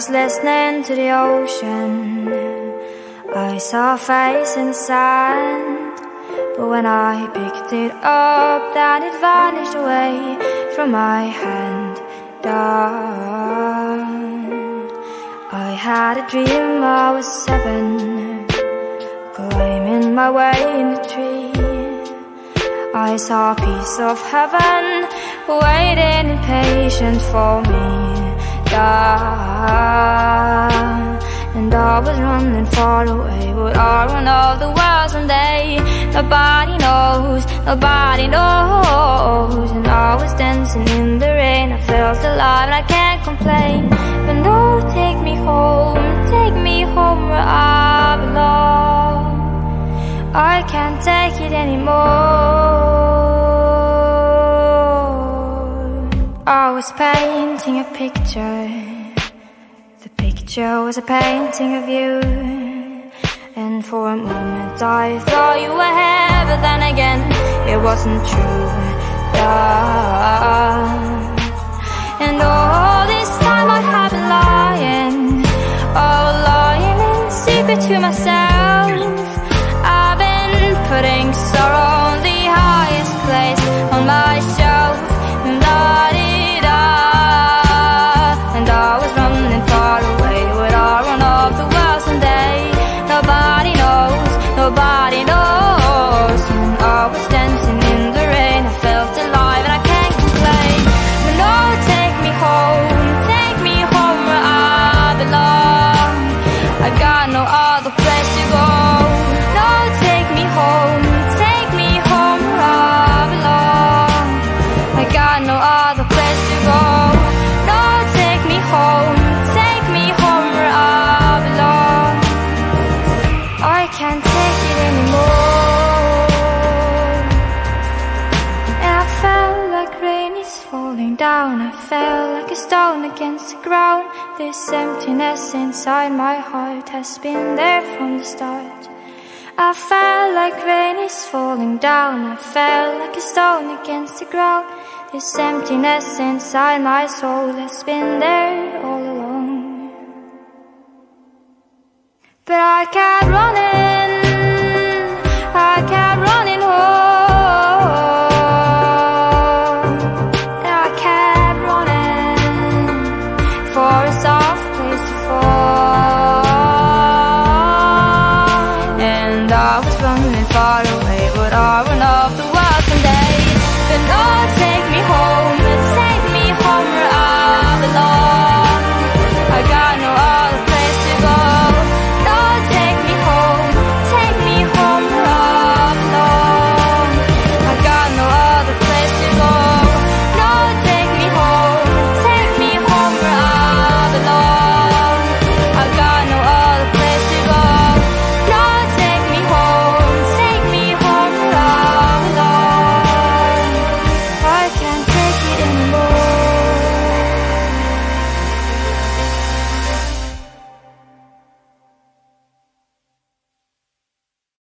was listening to the ocean. I saw a face in the sand But when I picked it up Then it vanished away from my hand. Down I had a dream I was seven Climbing my way in the tree. I saw a piece of heaven Waiting in patience for me And I was running far away Would I run all the world someday? Nobody knows, nobody knows. And I was dancing in the rain. I felt alive and I can't complain. But no, take me home, take me home where I belong. I can't take it anymore was painting a picture. The picture was a painting of you. And for a moment I thought you were here But then again, it wasn't true. Yeah. And all nobody knows stone against the ground. This emptiness inside my heart has been there from the start. I felt like rain is falling down. I felt like a stone against the ground. This emptiness inside my soul has been there all along. But I can't run it.